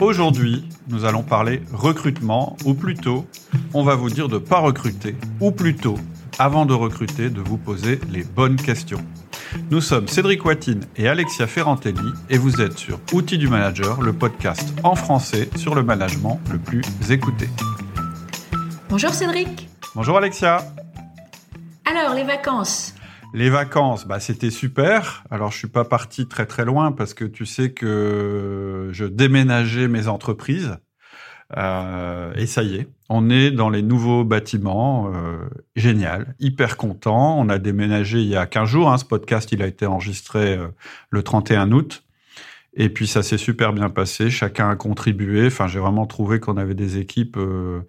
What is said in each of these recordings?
Aujourd'hui, nous allons parler recrutement, ou plutôt, on va vous dire de pas recruter, ou plutôt, avant de recruter, de vous poser les bonnes questions. Nous sommes Cédric Watine et Alexia Ferrantelli et vous êtes sur Outils du Manager, le podcast en français sur le management le plus écouté. Bonjour Cédric. Bonjour Alexia. Alors, les vacances les vacances, bah, c'était super. Alors, je suis pas parti très très loin parce que tu sais que je déménageais mes entreprises. Euh, et ça y est, on est dans les nouveaux bâtiments. Euh, génial, hyper content. On a déménagé il y a 15 jours. Hein. Ce podcast, il a été enregistré euh, le 31 août. Et puis ça s'est super bien passé. Chacun a contribué. Enfin, j'ai vraiment trouvé qu'on avait des équipes euh,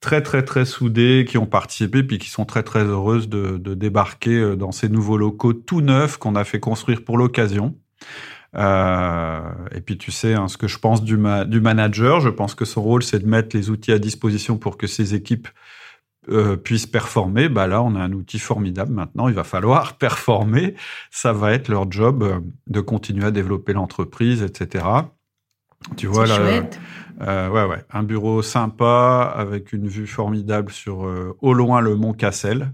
très très très soudées qui ont participé puis qui sont très très heureuses de, débarquer euh, dans ces nouveaux locaux tout neufs qu'on a fait construire pour l'occasion. Euh, et puis tu sais hein, ce que je pense du, du manager. Je pense que son rôle c'est de mettre les outils à disposition pour que ses équipes euh, puissent performer. Bah là, on a un outil formidable. Maintenant, il va falloir performer. Ça va être leur job euh, de continuer à développer l'entreprise, etc. Tu vois là, euh, ouais, ouais, un bureau sympa avec une vue formidable sur euh, au loin le mont Cassel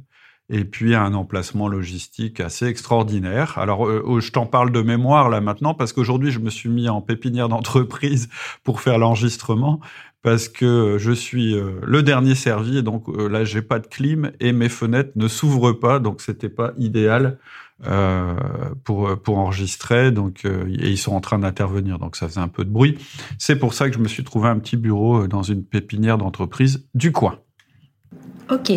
et puis un emplacement logistique assez extraordinaire. Alors, euh, oh, je t'en parle de mémoire là maintenant parce qu'aujourd'hui, je me suis mis en pépinière d'entreprise pour faire l'enregistrement parce que je suis le dernier servi et donc là, j'ai pas de clim et mes fenêtres ne s'ouvrent pas, donc c'était pas idéal euh, pour pour enregistrer. Donc euh, et ils sont en train d'intervenir, donc ça faisait un peu de bruit. C'est pour ça que je me suis trouvé un petit bureau euh, dans une pépinière d'entreprise du coin. Ok.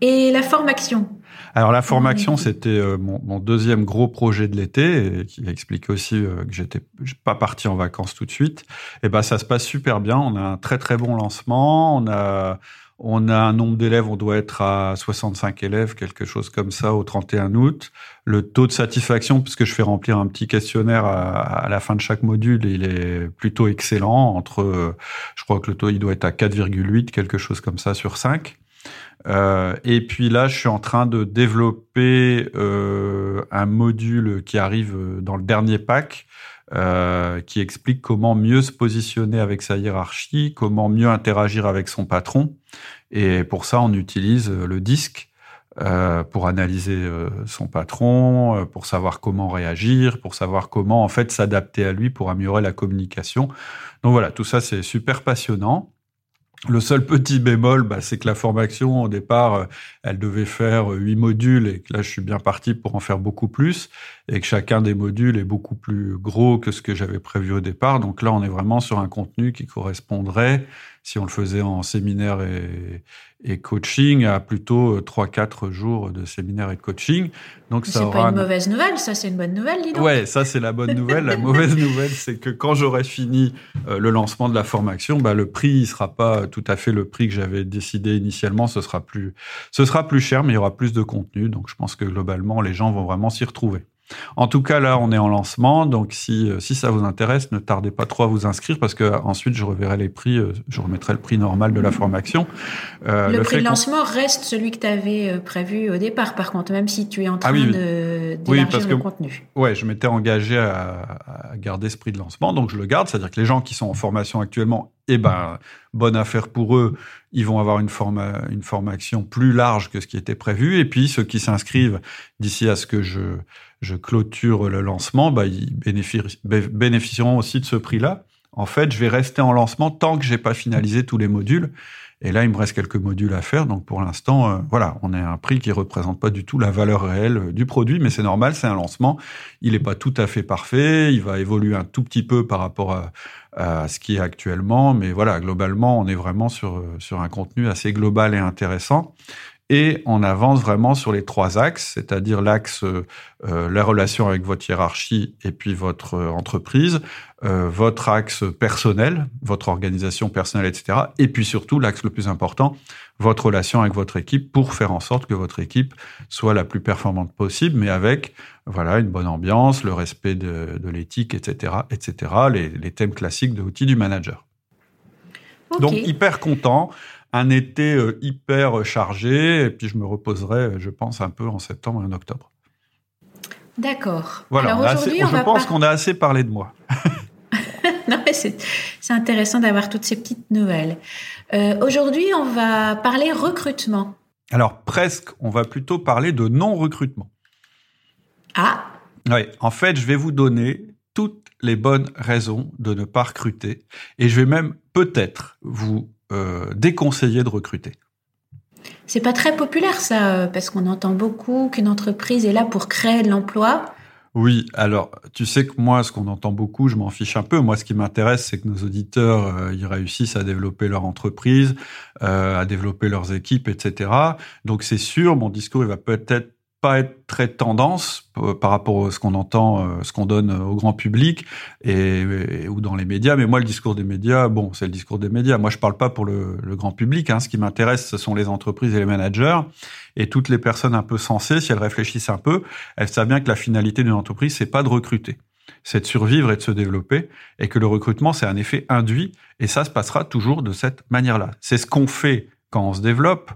Et la formation? Alors la formation, c'était mon, mon, deuxième gros projet de l'été, qui explique aussi que j'étais pas parti en vacances tout de suite. Et ben ça se passe super bien. On a un très très bon lancement. On a on a un nombre d'élèves, on doit être à 65 élèves, quelque chose comme ça, au 31 août. Le taux de satisfaction, puisque je fais remplir un petit questionnaire à, la fin de chaque module, il est plutôt excellent. Entre, je crois que le taux, il doit être à 4,8, quelque chose comme ça sur 5. Euh, et puis là, je suis en train de développer euh, un module qui arrive dans le dernier pack euh, qui explique comment mieux se positionner avec sa hiérarchie, comment mieux interagir avec son patron. Et pour ça, on utilise le disque euh, pour analyser euh, son patron, pour savoir comment réagir, pour savoir comment en fait s'adapter à lui pour améliorer la communication. Donc voilà, tout ça c'est super passionnant. Le seul petit bémol, bah, c'est que la formation, au départ, euh, elle devait faire euh, huit modules et que là, je suis bien parti pour en faire beaucoup plus et que chacun des modules est beaucoup plus gros que ce que j'avais prévu au départ. Donc là, on est vraiment sur un contenu qui correspondrait si on le faisait en séminaire et, et coaching, à plutôt 3-4 euh, jours de séminaire et de coaching. Donc ça C'est pas une mauvaise nouvelle, ça c'est une bonne nouvelle, dis donc. Ouais, ça c'est la bonne nouvelle. la mauvaise nouvelle, c'est que quand j'aurai fini euh, le lancement de la formation, bah, le prix il sera pas tout à fait le prix que j'avais décidé initialement. Ce sera plus, ce sera plus cher, mais il y aura plus de contenu. Donc je pense que globalement, les gens vont vraiment s'y retrouver. En tout cas, là, on est en lancement, donc si, euh, si ça vous intéresse, ne tardez pas trop à vous inscrire parce que ensuite je reverrai les prix, euh, je remettrai le prix normal de la formation. Euh, le, prix de lancement reste celui que tu avais prévu au départ, par contre, même si tu es en train ah oui, de d'élargir le contenu. Ouais, je m'étais engagé à, à, garder ce prix de lancement, donc je le garde, c'est-à-dire que les gens qui sont en formation actuellement, eh ben, bonne affaire pour eux, ils vont avoir une, forma, une formation plus large que ce qui était prévu, et puis ceux qui s'inscrivent d'ici à ce que je je clôture le lancement, bah, ils bénéficieront aussi de ce prix-là. En fait, je vais rester en lancement tant que j'ai pas finalisé tous les modules. Et là, il me reste quelques modules à faire. Donc, pour l'instant, euh, voilà, on est à un prix qui représente pas du tout la valeur réelle euh, du produit, mais c'est normal, c'est un lancement. Il n'est pas tout à fait parfait. Il va évoluer un tout petit peu par rapport à, à ce qui est actuellement. Mais voilà, globalement, on est vraiment sur, sur un contenu assez global et intéressant et on avance vraiment sur les trois axes, c'est-à-dire l'axe euh, la relation avec votre hiérarchie et puis votre euh, entreprise, euh, votre axe personnel, votre organisation personnelle, etc. Et puis surtout l'axe le plus important, votre relation avec votre équipe pour faire en sorte que votre équipe soit la plus performante possible, mais avec voilà une bonne ambiance, le respect de, de l'éthique, etc., etc. Les, les, thèmes classiques de outils du manager. Donc hyper content un été euh, hyper chargé, et puis je me reposerai, euh, je pense, un peu en septembre et en octobre. D'accord. Voilà, Alors je pense qu'on a assez parlé de moi. non, c'est intéressant d'avoir toutes ces petites nouvelles. Euh, aujourd'hui, on va parler recrutement. Alors presque, on va plutôt parler de non-recrutement. Ah Oui, en fait, je vais vous donner toutes les bonnes raisons de ne pas recruter et je vais même peut-être vous euh, déconseiller de recruter. C'est pas très populaire ça, parce qu'on entend beaucoup qu'une entreprise est là pour créer de l'emploi. Oui, alors tu sais que moi, ce qu'on entend beaucoup, je m'en fiche un peu. Moi, ce qui m'intéresse, c'est que nos auditeurs, euh, ils réussissent à développer leur entreprise, euh, à développer leurs équipes, etc. Donc c'est sûr, mon discours, il va peut-être pas être très tendance euh, par rapport à ce qu'on entend, euh, ce qu'on donne au grand public et, ou dans les médias. Mais moi, le discours des médias, bon, c'est le discours des médias. Moi, je parle pas pour le, le grand public. Hein. Ce qui m'intéresse, ce sont les entreprises et les managers et toutes les personnes un peu sensées. Si elles réfléchissent un peu, elles savent bien que la finalité d'une entreprise, c'est pas de recruter, c'est de survivre et de se développer, et que le recrutement, c'est un effet induit, et ça se passera toujours de cette manière-là. C'est ce qu'on fait quand on se développe,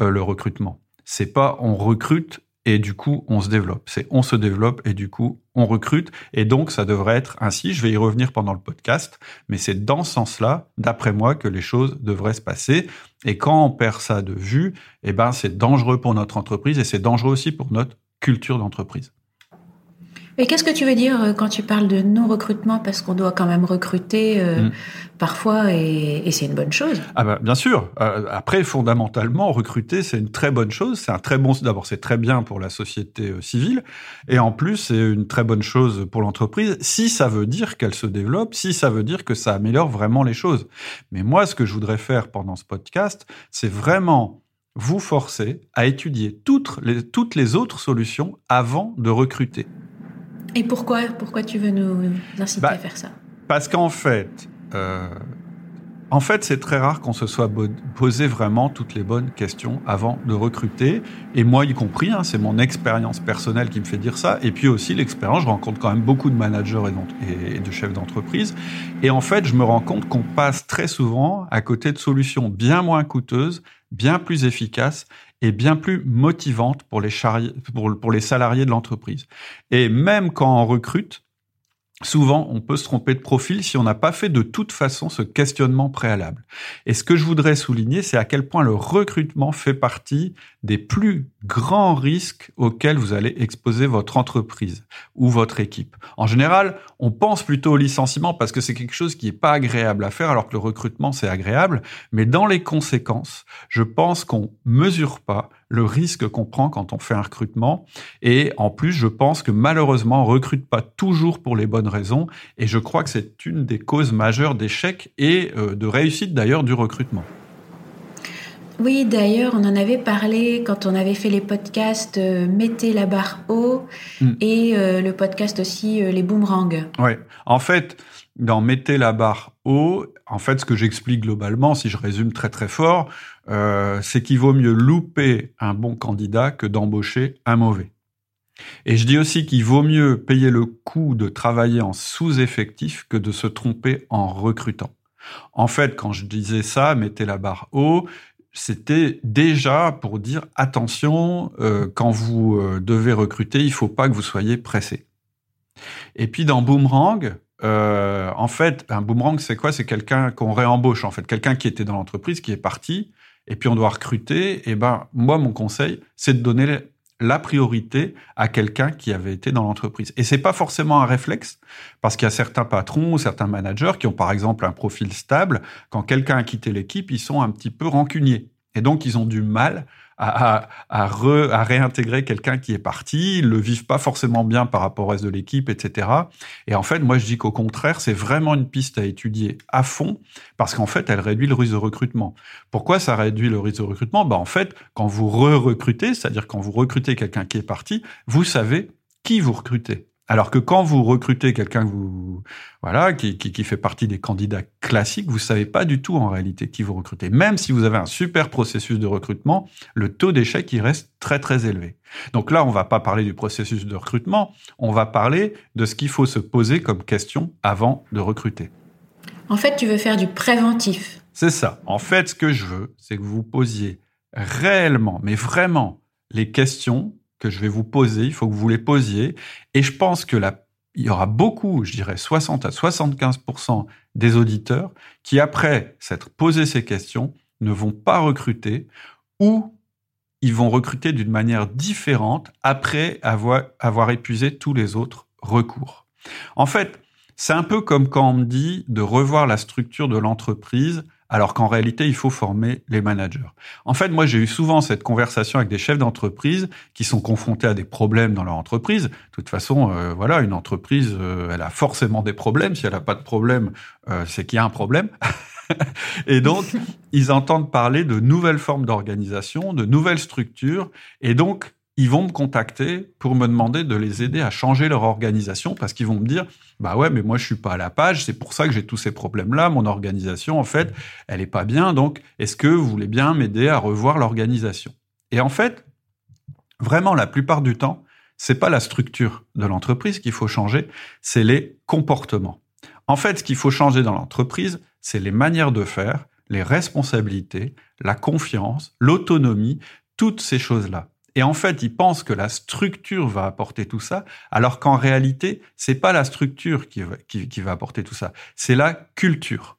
euh, le recrutement. C'est pas on recrute et du coup on se développe. C'est on se développe et du coup on recrute et donc ça devrait être ainsi. Je vais y revenir pendant le podcast, mais c'est dans ce sens-là, d'après moi, que les choses devraient se passer. Et quand on perd ça de vue, eh ben c'est dangereux pour notre entreprise et c'est dangereux aussi pour notre culture d'entreprise. Et qu'est-ce que tu veux dire euh, quand tu parles de non-recrutement Parce qu'on doit quand même recruter euh, mm. parfois et, c'est une bonne chose. Ah bah, bien sûr. Euh, après, fondamentalement, recruter, c'est une très bonne chose. C'est un très bon. D'abord, c'est très bien pour la société civile, et en plus, c'est une très bonne chose pour l'entreprise si ça veut dire qu'elle se développe, si ça veut dire que ça améliore vraiment les choses. Mais moi, ce que je voudrais faire pendant ce podcast, c'est vraiment vous forcer à étudier toutes les, toutes les autres solutions avant de recruter. Et pourquoi, pourquoi tu veux nous inciter bah, à faire ça Parce qu'en fait, euh, en fait, c'est très rare qu'on se soit posé vraiment toutes les bonnes questions avant de recruter. Et moi, y compris, hein, c'est mon expérience personnelle qui me fait dire ça. Et puis aussi l'expérience, je rencontre quand même beaucoup de managers et, de chefs d'entreprise. Et en fait, je me rends compte qu'on passe très souvent à côté de solutions bien moins coûteuses, bien plus efficaces est bien plus motivante pour les, pour, pour les salariés de l'entreprise. Et même quand on recrute, Souvent, on peut se tromper de profil si on n'a pas fait de toute façon ce questionnement préalable. Et ce que je voudrais souligner, c'est à quel point le recrutement fait partie des plus grands risques auxquels vous allez exposer votre entreprise ou votre équipe. En général, on pense plutôt au licenciement parce que c'est quelque chose qui n'est pas agréable à faire alors que le recrutement, c'est agréable. Mais dans les conséquences, je pense qu'on mesure pas le risque qu'on prend quand on fait un recrutement. Et en plus, je pense que malheureusement, on recrute pas toujours pour les bonnes raisons. Et je crois que c'est une des causes majeures d'échec et euh, de réussite d'ailleurs du recrutement. Oui, d'ailleurs, on en avait parlé quand on avait fait les podcasts euh, Mettez la barre haut hmm. et euh, le podcast aussi Les boomerangs. Oui, en fait, dans Mettez la barre haut, en fait, ce que j'explique globalement, si je résume très très fort, euh, c'est qu'il vaut mieux louper un bon candidat que d'embaucher un mauvais. Et je dis aussi qu'il vaut mieux payer le coût de travailler en sous-effectif que de se tromper en recrutant. En fait, quand je disais ça, mettez la barre haut, c'était déjà pour dire attention, euh, quand vous euh, devez recruter, il faut pas que vous soyez pressé. Et puis dans Boomerang, en fait, un boomerang, c'est quoi? C'est quelqu'un qu'on réembauche, en fait, quelqu'un qui était dans l'entreprise, qui est parti, et puis on doit recruter, et ben moi mon conseil, c'est de donner la priorité à quelqu'un qui avait été dans l'entreprise. Et c'est pas forcément un réflexe, parce qu'il y a certains patrons ou certains managers qui ont par exemple un profil stable. Quand quelqu'un a quitté l'équipe, ils sont un petit peu rancuniers. Et donc, ils ont du mal à, à, à réintégrer quelqu'un qui est parti, ils le vivent pas forcément bien par rapport au reste de l'équipe, etc. Et en fait, moi, je dis qu'au contraire, c'est vraiment une piste à étudier à fond, parce qu'en fait, elle réduit le risque de recrutement. Pourquoi ça réduit le risque de recrutement? Bah, En fait, quand vous re-recrutez, c'est-à-dire quand vous recrutez quelqu'un qui est parti, vous savez qui vous recrutez. Alors que quand vous recrutez quelqu'un vous voilà qui, qui, fait partie des candidats classiques, vous savez pas du tout en réalité qui vous recrutez. Même si vous avez un super processus de recrutement, le taux d'échec il reste très très élevé. Donc là, on va pas parler du processus de recrutement, on va parler de ce qu'il faut se poser comme question avant de recruter. En fait, tu veux faire du préventif. C'est ça. En fait, ce que je veux, c'est que vous posiez réellement, mais vraiment, les questions que je vais vous poser, il faut que vous les posiez. Et je pense que il y aura beaucoup, je dirais 60 à 75% des auditeurs qui, après s'être posé ces questions, ne vont pas recruter ou ils vont recruter d'une manière différente après avoir, avoir épuisé tous les autres recours. En fait, c'est un peu comme quand on me dit de revoir la structure de l'entreprise alors qu'en réalité, il faut former les managers. En fait, moi, j'ai eu souvent cette conversation avec des chefs d'entreprise qui sont confrontés à des problèmes dans leur entreprise. De toute façon, euh, voilà, une entreprise, euh, elle a forcément des problèmes. Si elle n'a pas de problème, euh, c'est qu'il y a un problème. et donc, ils entendent parler de nouvelles formes d'organisation, de nouvelles structures, et donc ils vont me contacter pour me demander de les aider à changer leur organisation parce qu'ils vont me dire bah ouais mais moi je suis pas à la page c'est pour ça que j'ai tous ces problèmes là mon organisation en fait elle est pas bien donc est-ce que vous voulez bien m'aider à revoir l'organisation? Et en fait vraiment la plupart du temps c'est pas la structure de l'entreprise qu'il faut changer c'est les comportements. En fait ce qu'il faut changer dans l'entreprise c'est les manières de faire les responsabilités la confiance l'autonomie toutes ces choses là et en fait, ils pensent que la structure va apporter tout ça, alors qu'en réalité, c'est pas la structure qui va, qui, va apporter tout ça, c'est la culture.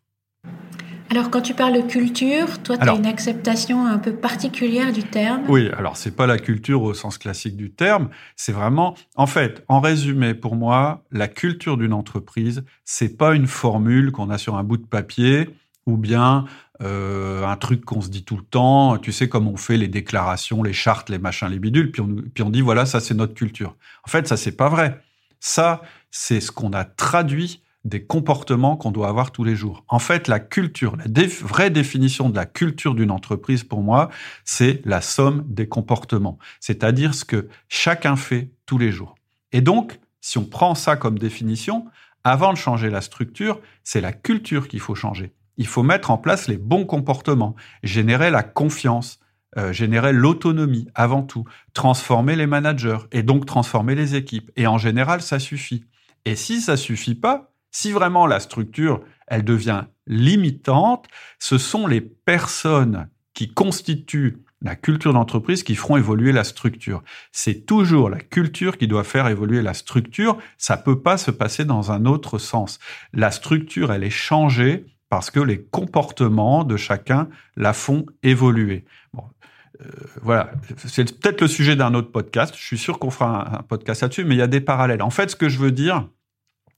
Alors, quand tu parles de culture, toi, tu as une acceptation un peu particulière du terme? Oui, alors c'est pas la culture au sens classique du terme, c'est vraiment, en fait, en résumé, pour moi, la culture d'une entreprise, c'est pas une formule qu'on a sur un bout de papier ou bien euh, un truc qu'on se dit tout le temps, tu sais, comme on fait les déclarations, les chartes, les machins, les bidules, puis on, puis on dit, voilà, ça c'est notre culture. En fait, ça c'est pas vrai. Ça, c'est ce qu'on a traduit des comportements qu'on doit avoir tous les jours. En fait, la culture, la vraie définition de la culture d'une entreprise, pour moi, c'est la somme des comportements, c'est-à-dire ce que chacun fait tous les jours. Et donc, si on prend ça comme définition, avant de changer la structure, c'est la culture qu'il faut changer il faut mettre en place les bons comportements, générer la confiance, euh, générer l'autonomie avant tout, transformer les managers et donc transformer les équipes. Et en général, ça suffit. Et si ça suffit pas, si vraiment la structure, elle devient limitante, ce sont les personnes qui constituent la culture d'entreprise qui feront évoluer la structure. C'est toujours la culture qui doit faire évoluer la structure. Ça peut pas se passer dans un autre sens. La structure, elle est changée parce que les comportements de chacun la font évoluer. Euh, voilà, c'est peut-être le sujet d'un autre podcast. Je suis sûr qu'on fera un, podcast là-dessus, mais il y a des parallèles. En fait, ce que je veux dire,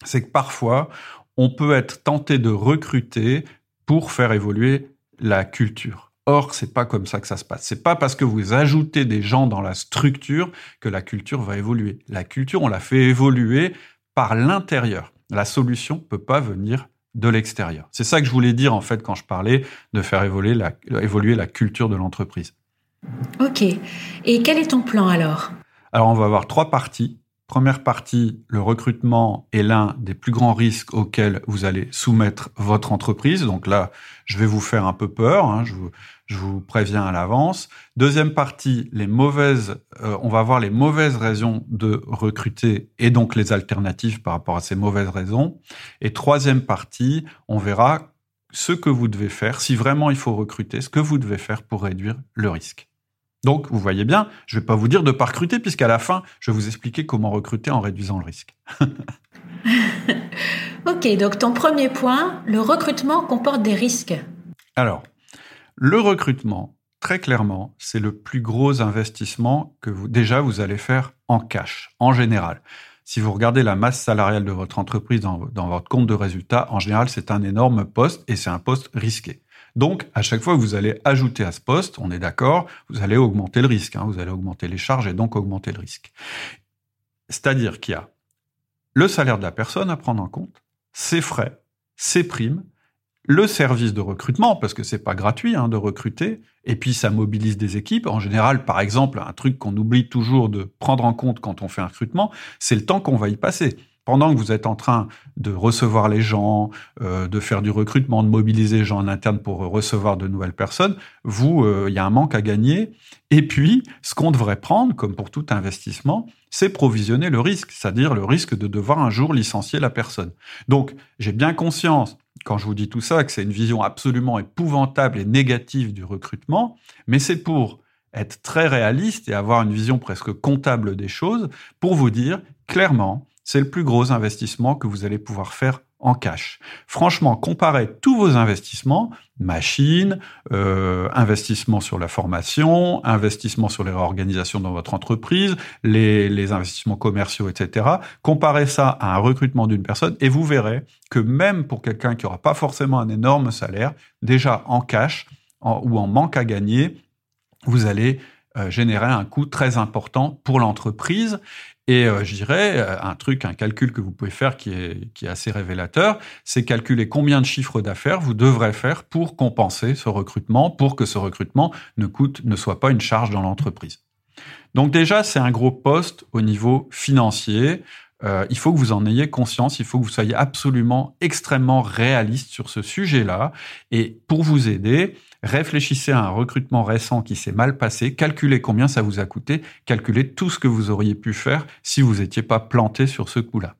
c'est que parfois, on peut être tenté de recruter pour faire évoluer la culture. Or, c'est pas comme ça que ça se passe. C'est pas parce que vous ajoutez des gens dans la structure que la culture va évoluer. La culture, on la fait évoluer par l'intérieur. La solution peut pas venir de l'extérieur. C'est ça que je voulais dire en fait quand je parlais de faire évoluer la, évoluer la culture de l'entreprise. Ok. Et quel est ton plan alors? Alors on va avoir trois parties. Première partie, le recrutement est l'un des plus grands risques auxquels vous allez soumettre votre entreprise. Donc là, je vais vous faire un peu peur. Hein. Je, vous, préviens à l'avance. Deuxième partie, les mauvaises, euh, on va voir les mauvaises raisons de recruter et donc les alternatives par rapport à ces mauvaises raisons. Et troisième partie, on verra ce que vous devez faire, si vraiment il faut recruter, ce que vous devez faire pour réduire le risque. Donc, vous voyez bien, je ne vais pas vous dire de pas recruter, puisqu'à la fin, je vais vous expliquer comment recruter en réduisant le risque. ok, donc ton premier point, le recrutement comporte des risques. Alors, le recrutement, très clairement, c'est le plus gros investissement que vous, déjà vous allez faire en cash, en général. Si vous regardez la masse salariale de votre entreprise dans, votre compte de résultat, en général, c'est un énorme poste et c'est un poste risqué. Donc, à chaque fois que vous allez ajouter à ce poste, on est d'accord, vous allez augmenter le risque, hein, vous allez augmenter les charges et donc augmenter le risque. C'est-à-dire qu'il y a le salaire de la personne à prendre en compte, ses frais, ses primes, le service de recrutement, parce que c'est pas gratuit hein, de recruter, et puis ça mobilise des équipes. En général, par exemple, un truc qu'on oublie toujours de prendre en compte quand on fait un recrutement, c'est le temps qu'on va y passer. Pendant que vous êtes en train de recevoir les gens, euh, de faire du recrutement, de mobiliser les gens en interne pour recevoir de nouvelles personnes, vous, euh, il y a un manque à gagner. Et puis, ce qu'on devrait prendre, comme pour tout investissement, c'est provisionner le risque, c'est-à-dire le risque de devoir un jour licencier la personne. Donc, j'ai bien conscience quand je vous dis tout ça, que c'est une vision absolument épouvantable et négative du recrutement, mais c'est pour être très réaliste et avoir une vision presque comptable des choses, pour vous dire clairement, c'est le plus gros investissement que vous allez pouvoir faire en cash. Franchement, comparez tous vos investissements, machines, euh, investissements sur la formation, investissements sur les réorganisations dans votre entreprise, les, investissements commerciaux, etc. Comparez ça à un recrutement d'une personne et vous verrez que même pour quelqu'un qui n'aura pas forcément un énorme salaire, déjà en cash ou en manque à gagner, vous allez euh, générer un coût très important pour l'entreprise et euh, euh, un truc, un calcul que vous pouvez faire qui est, assez révélateur, c'est calculer combien de chiffres d'affaires vous devrez faire pour compenser ce recrutement, pour que ce recrutement ne soit pas une charge dans l'entreprise. Donc déjà, c'est un gros poste au niveau financier. Euh, il faut que vous en ayez conscience, il faut que vous soyez absolument extrêmement réaliste sur ce sujet-là. Et pour vous aider, Réfléchissez à un recrutement récent qui s'est mal passé, calculez combien ça vous a coûté, calculez tout ce que vous auriez pu faire si vous n'étiez pas planté sur ce coup-là.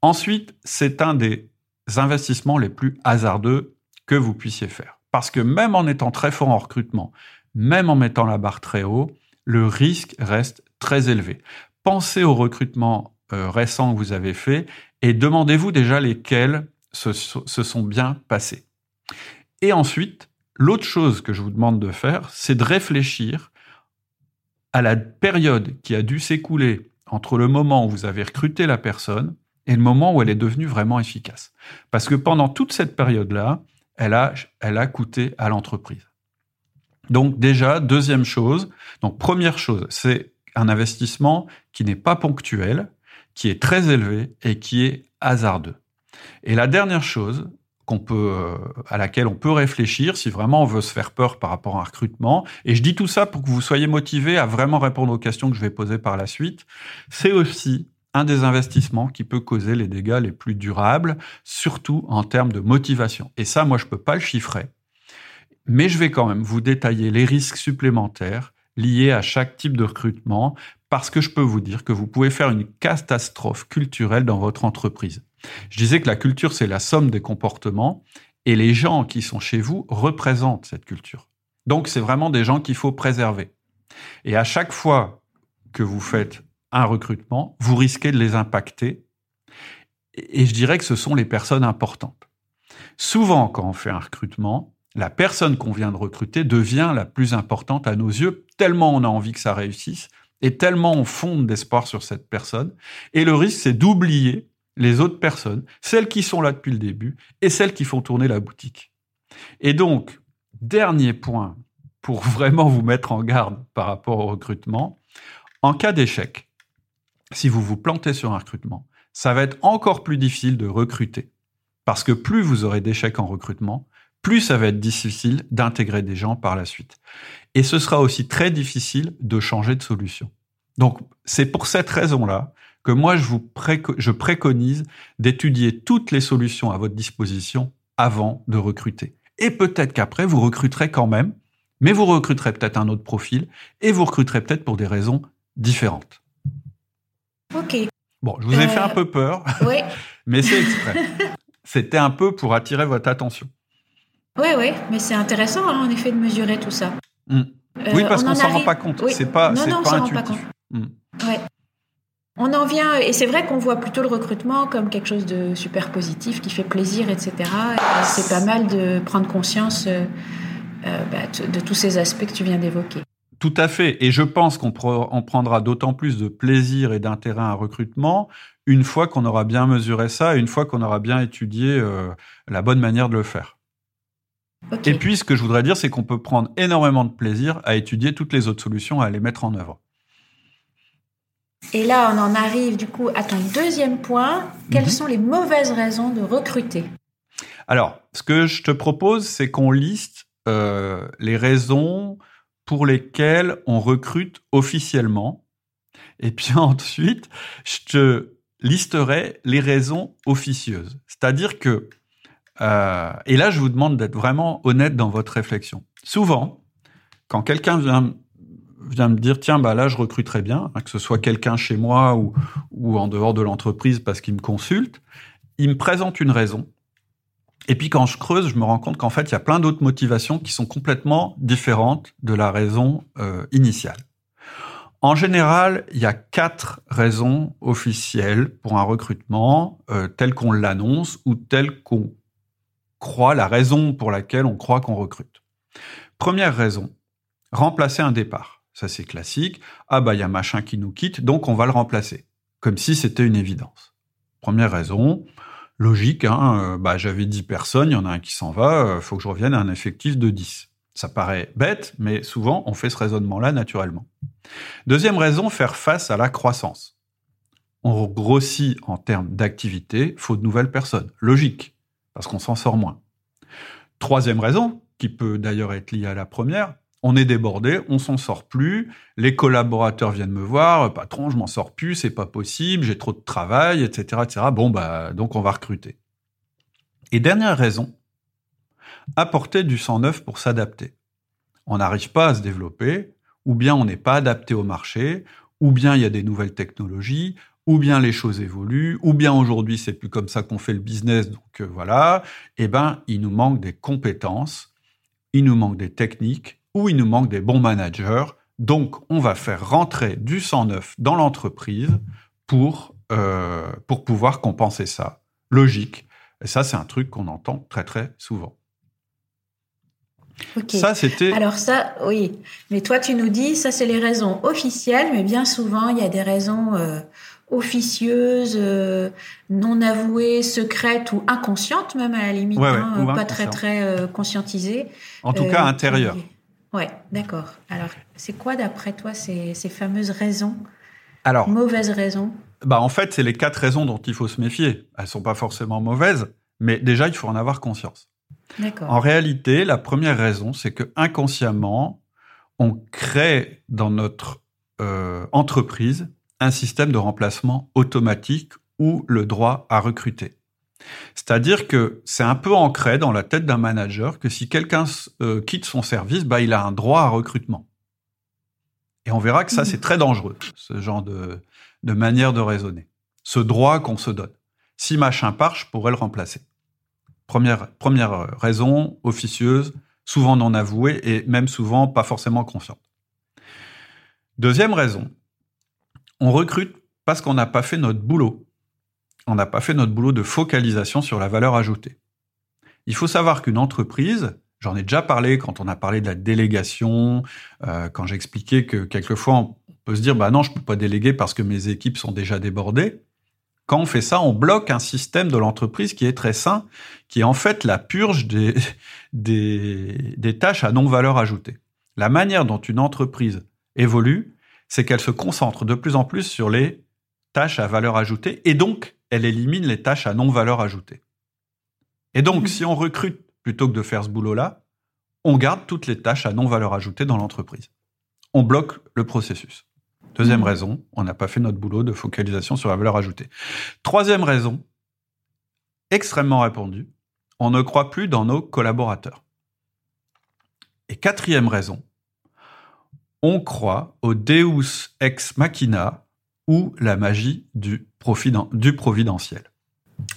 Ensuite, c'est un des investissements les plus hasardeux que vous puissiez faire. Parce que même en étant très fort en recrutement, même en mettant la barre très haut, le risque reste très élevé. Pensez au recrutement euh, récent que vous avez fait et demandez-vous déjà lesquels se, se sont bien passés. Et ensuite, L'autre chose que je vous demande de faire, c'est de réfléchir à la période qui a dû s'écouler entre le moment où vous avez recruté la personne et le moment où elle est devenue vraiment efficace. Parce que pendant toute cette période-là, elle a, coûté à l'entreprise. Donc déjà, deuxième chose, donc première chose, c'est un investissement qui n'est pas ponctuel, qui est très élevé et qui est hasardeux. Et la dernière chose, qu'on peut, euh, à laquelle on peut réfléchir si vraiment on veut se faire peur par rapport à un recrutement. Et je dis tout ça pour que vous soyez motivé à vraiment répondre aux questions que je vais poser par la suite. C'est aussi un des investissements qui peut causer les dégâts les plus durables, surtout en termes de motivation. Et ça, moi, je peux pas le chiffrer. Mais je vais quand même vous détailler les risques supplémentaires liés à chaque type de recrutement, parce que je peux vous dire que vous pouvez faire une catastrophe culturelle dans votre entreprise. Je disais que la culture, c'est la somme des comportements et les gens qui sont chez vous représentent cette culture. Donc, c'est vraiment des gens qu'il faut préserver. Et à chaque fois que vous faites un recrutement, vous risquez de les impacter. Et je dirais que ce sont les personnes importantes. Souvent, quand on fait un recrutement, la personne qu'on vient de recruter devient la plus importante à nos yeux, tellement on a envie que ça réussisse et tellement on fonde d'espoir sur cette personne. Et le risque, c'est d'oublier les autres personnes, celles qui sont là depuis le début et celles qui font tourner la boutique. Et donc, dernier point pour vraiment vous mettre en garde par rapport au recrutement, en cas d'échec, si vous vous plantez sur un recrutement, ça va être encore plus difficile de recruter. Parce que plus vous aurez d'échecs en recrutement, plus ça va être difficile d'intégrer des gens par la suite. Et ce sera aussi très difficile de changer de solution. Donc, c'est pour cette raison-là que moi, je, vous je préconise d'étudier toutes les solutions à votre disposition avant de recruter. Et peut-être qu'après, vous recruterez quand même, mais vous recruterez peut-être un autre profil et vous recruterez peut-être pour des raisons différentes. Ok. Bon, je vous ai fait un euh, peu peur, oui. mais c'est exprès. C'était un peu pour attirer votre attention. Oui, oui, mais c'est intéressant hein, en effet de mesurer tout ça. Hmm. oui, parce qu'on ne s'en rend pas compte. C'est pas, non, non, pas intuitif. Rend pas compte. Hmm. Ouais. On en vient, et c'est vrai qu'on voit plutôt le recrutement comme quelque chose de super positif, qui fait plaisir, etc. c'est pas mal de prendre conscience euh, euh, bah, de tous ces aspects que tu viens d'évoquer. Tout à fait. Et je pense qu'on prendra d'autant plus de plaisir et d'intérêt à un recrutement une fois qu'on aura bien mesuré ça et une fois qu'on aura bien étudié euh, la bonne manière de le faire. Et puis, ce que je voudrais dire, c'est qu'on peut prendre énormément de plaisir à étudier toutes les autres solutions, à les mettre en œuvre. Et là, on en arrive du coup à ton deuxième point. Quelles mhm. sont les mauvaises raisons de recruter? Alors, ce que je te propose, c'est qu'on liste euh, les raisons pour lesquelles on recrute officiellement. Et puis ensuite, je te listerai les raisons officieuses. C'est-à-dire que, euh, et là, je vous demande d'être vraiment honnête dans votre réflexion. Souvent, quand quelqu'un vient vient me dire tiens bah là je recruterais bien hein, que ce soit quelqu'un chez moi ou, ou en dehors de l'entreprise parce qu'il me consulte il me présente une raison et puis quand je creuse je me rends compte qu'en fait il y a plein d'autres motivations qui sont complètement différentes de la raison euh, initiale En général, il y a quatre raisons officielles pour un recrutement euh, tel qu'on l'annonce ou tel qu'on croit, la raison pour laquelle on croit qu'on recrute. Première raison, remplacer un départ. Ça, c'est classique. Ah, bah, il y a machin qui nous quitte, donc on va le remplacer. Comme si c'était une évidence. Première raison, logique, hein, euh, bah, j'avais 10 personnes, il y en a un qui s'en va, il euh, faut que je revienne à un effectif de 10. Ça paraît bête, mais souvent, on fait ce raisonnement-là naturellement. Deuxième raison, faire face à la croissance. On grossit en termes d'activité, faut de nouvelles personnes. Logique, parce qu'on s'en sort moins. Troisième raison, qui peut d'ailleurs être liée à la première, on est débordé, on s'en sort plus, les collaborateurs viennent me voir, patron, je m'en sors plus, c'est pas possible, j'ai trop de travail, etc.. Bon, bah, donc on va recruter. Et dernière raison, apporter du sang neuf pour s'adapter. On n'arrive pas à se développer, ou bien on n'est pas adapté au marché, ou bien il y a des nouvelles technologies, ou bien les choses évoluent, ou bien aujourd'hui c'est plus comme ça qu'on fait le business, donc euh, voilà. Eh ben, il nous manque des compétences, il nous manque des techniques, ou il nous manque des bons managers. Donc, on va faire rentrer du sang neuf dans l'entreprise pour euh, pour pouvoir compenser ça. Logique. Et ça, c'est un truc qu'on entend très très souvent. Ça, c'était. Alors ça, oui. Mais toi, tu nous dis, ça, c'est les raisons officielles, mais bien souvent, il y a des raisons euh, officieuses, euh, non avouées, secrètes ou inconscientes, même à la limite, hein, pas très très euh, conscientisées. En tout cas, intérieures. Ouais, d'accord. Alors, c'est quoi, d'après toi, ces, ces fameuses raisons? Alors. Mauvaises raisons? bah, en fait, c'est les quatre raisons dont il faut se méfier. Elles sont pas forcément mauvaises, mais déjà, il faut en avoir conscience. En réalité, la première raison, c'est que inconsciemment, on crée dans notre euh, entreprise un système de remplacement automatique ou le droit à recruter. C'est-à-dire que c'est un peu ancré dans la tête d'un manager que si quelqu'un euh, quitte son service, bah, il a un droit à recrutement. Et on verra que ça, mmh. c'est très dangereux, ce genre de, de manière de raisonner. Ce droit qu'on se donne. Si machin part, je pourrais le remplacer. Première, première raison, officieuse, souvent non avouée et même souvent pas forcément consciente. Deuxième raison, on recrute parce qu'on n'a pas fait notre boulot. On n'a pas fait notre boulot de focalisation sur la valeur ajoutée. Il faut savoir qu'une entreprise, j'en ai déjà parlé quand on a parlé de la délégation, euh, quand j'expliquais que quelquefois on peut se dire bah non je peux pas déléguer parce que mes équipes sont déjà débordées. Quand on fait ça, on bloque un système de l'entreprise qui est très sain, qui est en fait la purge des, des, tâches à non-valeur ajoutée. La manière dont une entreprise évolue, c'est qu'elle se concentre de plus en plus sur les tâches à valeur ajoutée et donc elle élimine les tâches à non-valeur ajoutée. Et donc, mmh. si on recrute plutôt que de faire ce boulot-là, on garde toutes les tâches à non-valeur ajoutée dans l'entreprise. On bloque le processus. Deuxième mmh. raison, on n'a pas fait notre boulot de focalisation sur la valeur ajoutée. Troisième raison, extrêmement répandue, on ne croit plus dans nos collaborateurs. Et quatrième raison, on croit au Deus ex machina ou la magie du, du providentiel.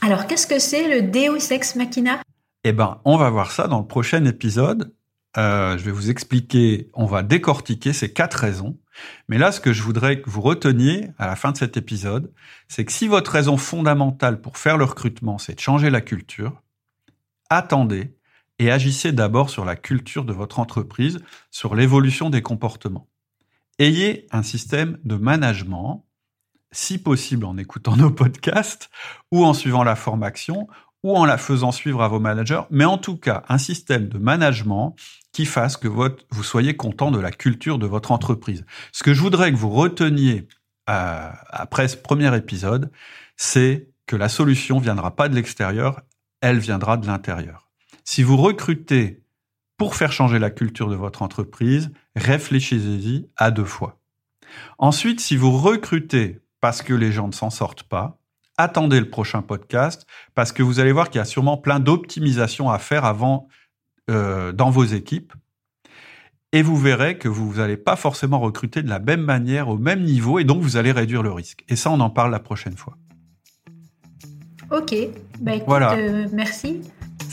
Alors, qu'est-ce que c'est le Deus ex machina? Eh ben, on va voir ça dans le prochain épisode. Euh, je vais vous expliquer, on va décortiquer ces quatre raisons mais là, ce que je voudrais que vous reteniez à la fin de cet épisode, c'est que si votre raison fondamentale pour faire le recrutement, c'est de changer la culture, attendez et agissez d'abord sur la culture de votre entreprise, sur l'évolution des comportements. Ayez un système de management, si possible en écoutant nos podcasts ou en suivant la formation ou en la faisant suivre à vos managers, mais en tout cas un système de management qui fasse que vous soyez content de la culture de votre entreprise. Ce que je voudrais que vous reteniez après ce premier épisode, c'est que la solution viendra pas de l'extérieur, elle viendra de l'intérieur. Si vous recrutez pour faire changer la culture de votre entreprise, réfléchissez-y à deux fois. Ensuite, si vous recrutez parce que les gens ne s'en sortent pas, attendez le prochain podcast parce que vous allez voir qu'il y a sûrement plein d'optimisations à faire avant euh, dans vos équipes. Et vous verrez que vous n'allez pas forcément recruter de la même manière, au même niveau, et donc vous allez réduire le risque. Et ça, on en parle la prochaine fois. Ok, bah, voilà. Euh, merci.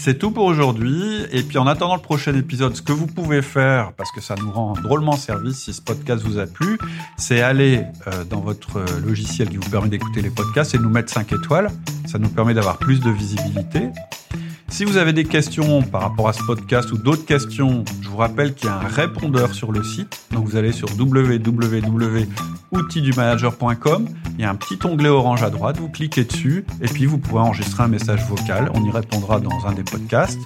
C'est tout pour aujourd'hui. Et puis en attendant le prochain épisode, ce que vous pouvez faire, parce que ça nous rend drôlement service si ce podcast vous a plu, c'est aller euh, dans votre logiciel qui vous permet d'écouter les podcasts et nous mettre 5 étoiles. Ça nous permet d'avoir plus de visibilité. Si vous avez des questions par rapport à ce podcast ou d'autres questions, je vous rappelle qu'il y a un répondeur sur le site. Donc vous allez sur www.outildumanager.com. Il y a un petit onglet orange à droite, vous cliquez dessus et puis vous pourrez enregistrer un message vocal. On y répondra dans un des podcasts.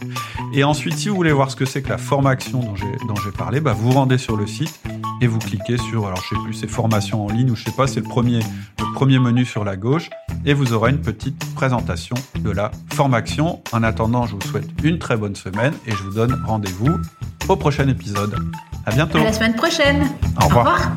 Et ensuite, si vous voulez voir ce que c'est que la formation dont j'ai, parlé, bah, vous rendez sur le site et vous cliquez sur, alors je sais plus, c'est formation en ligne ou je sais pas, c'est le premier, le premier menu sur la gauche et vous aurez une petite présentation de la formation. En attendant, je vous souhaite une très bonne semaine et je vous donne rendez-vous au prochain épisode. À bientôt. À la semaine prochaine. Au revoir. Au revoir.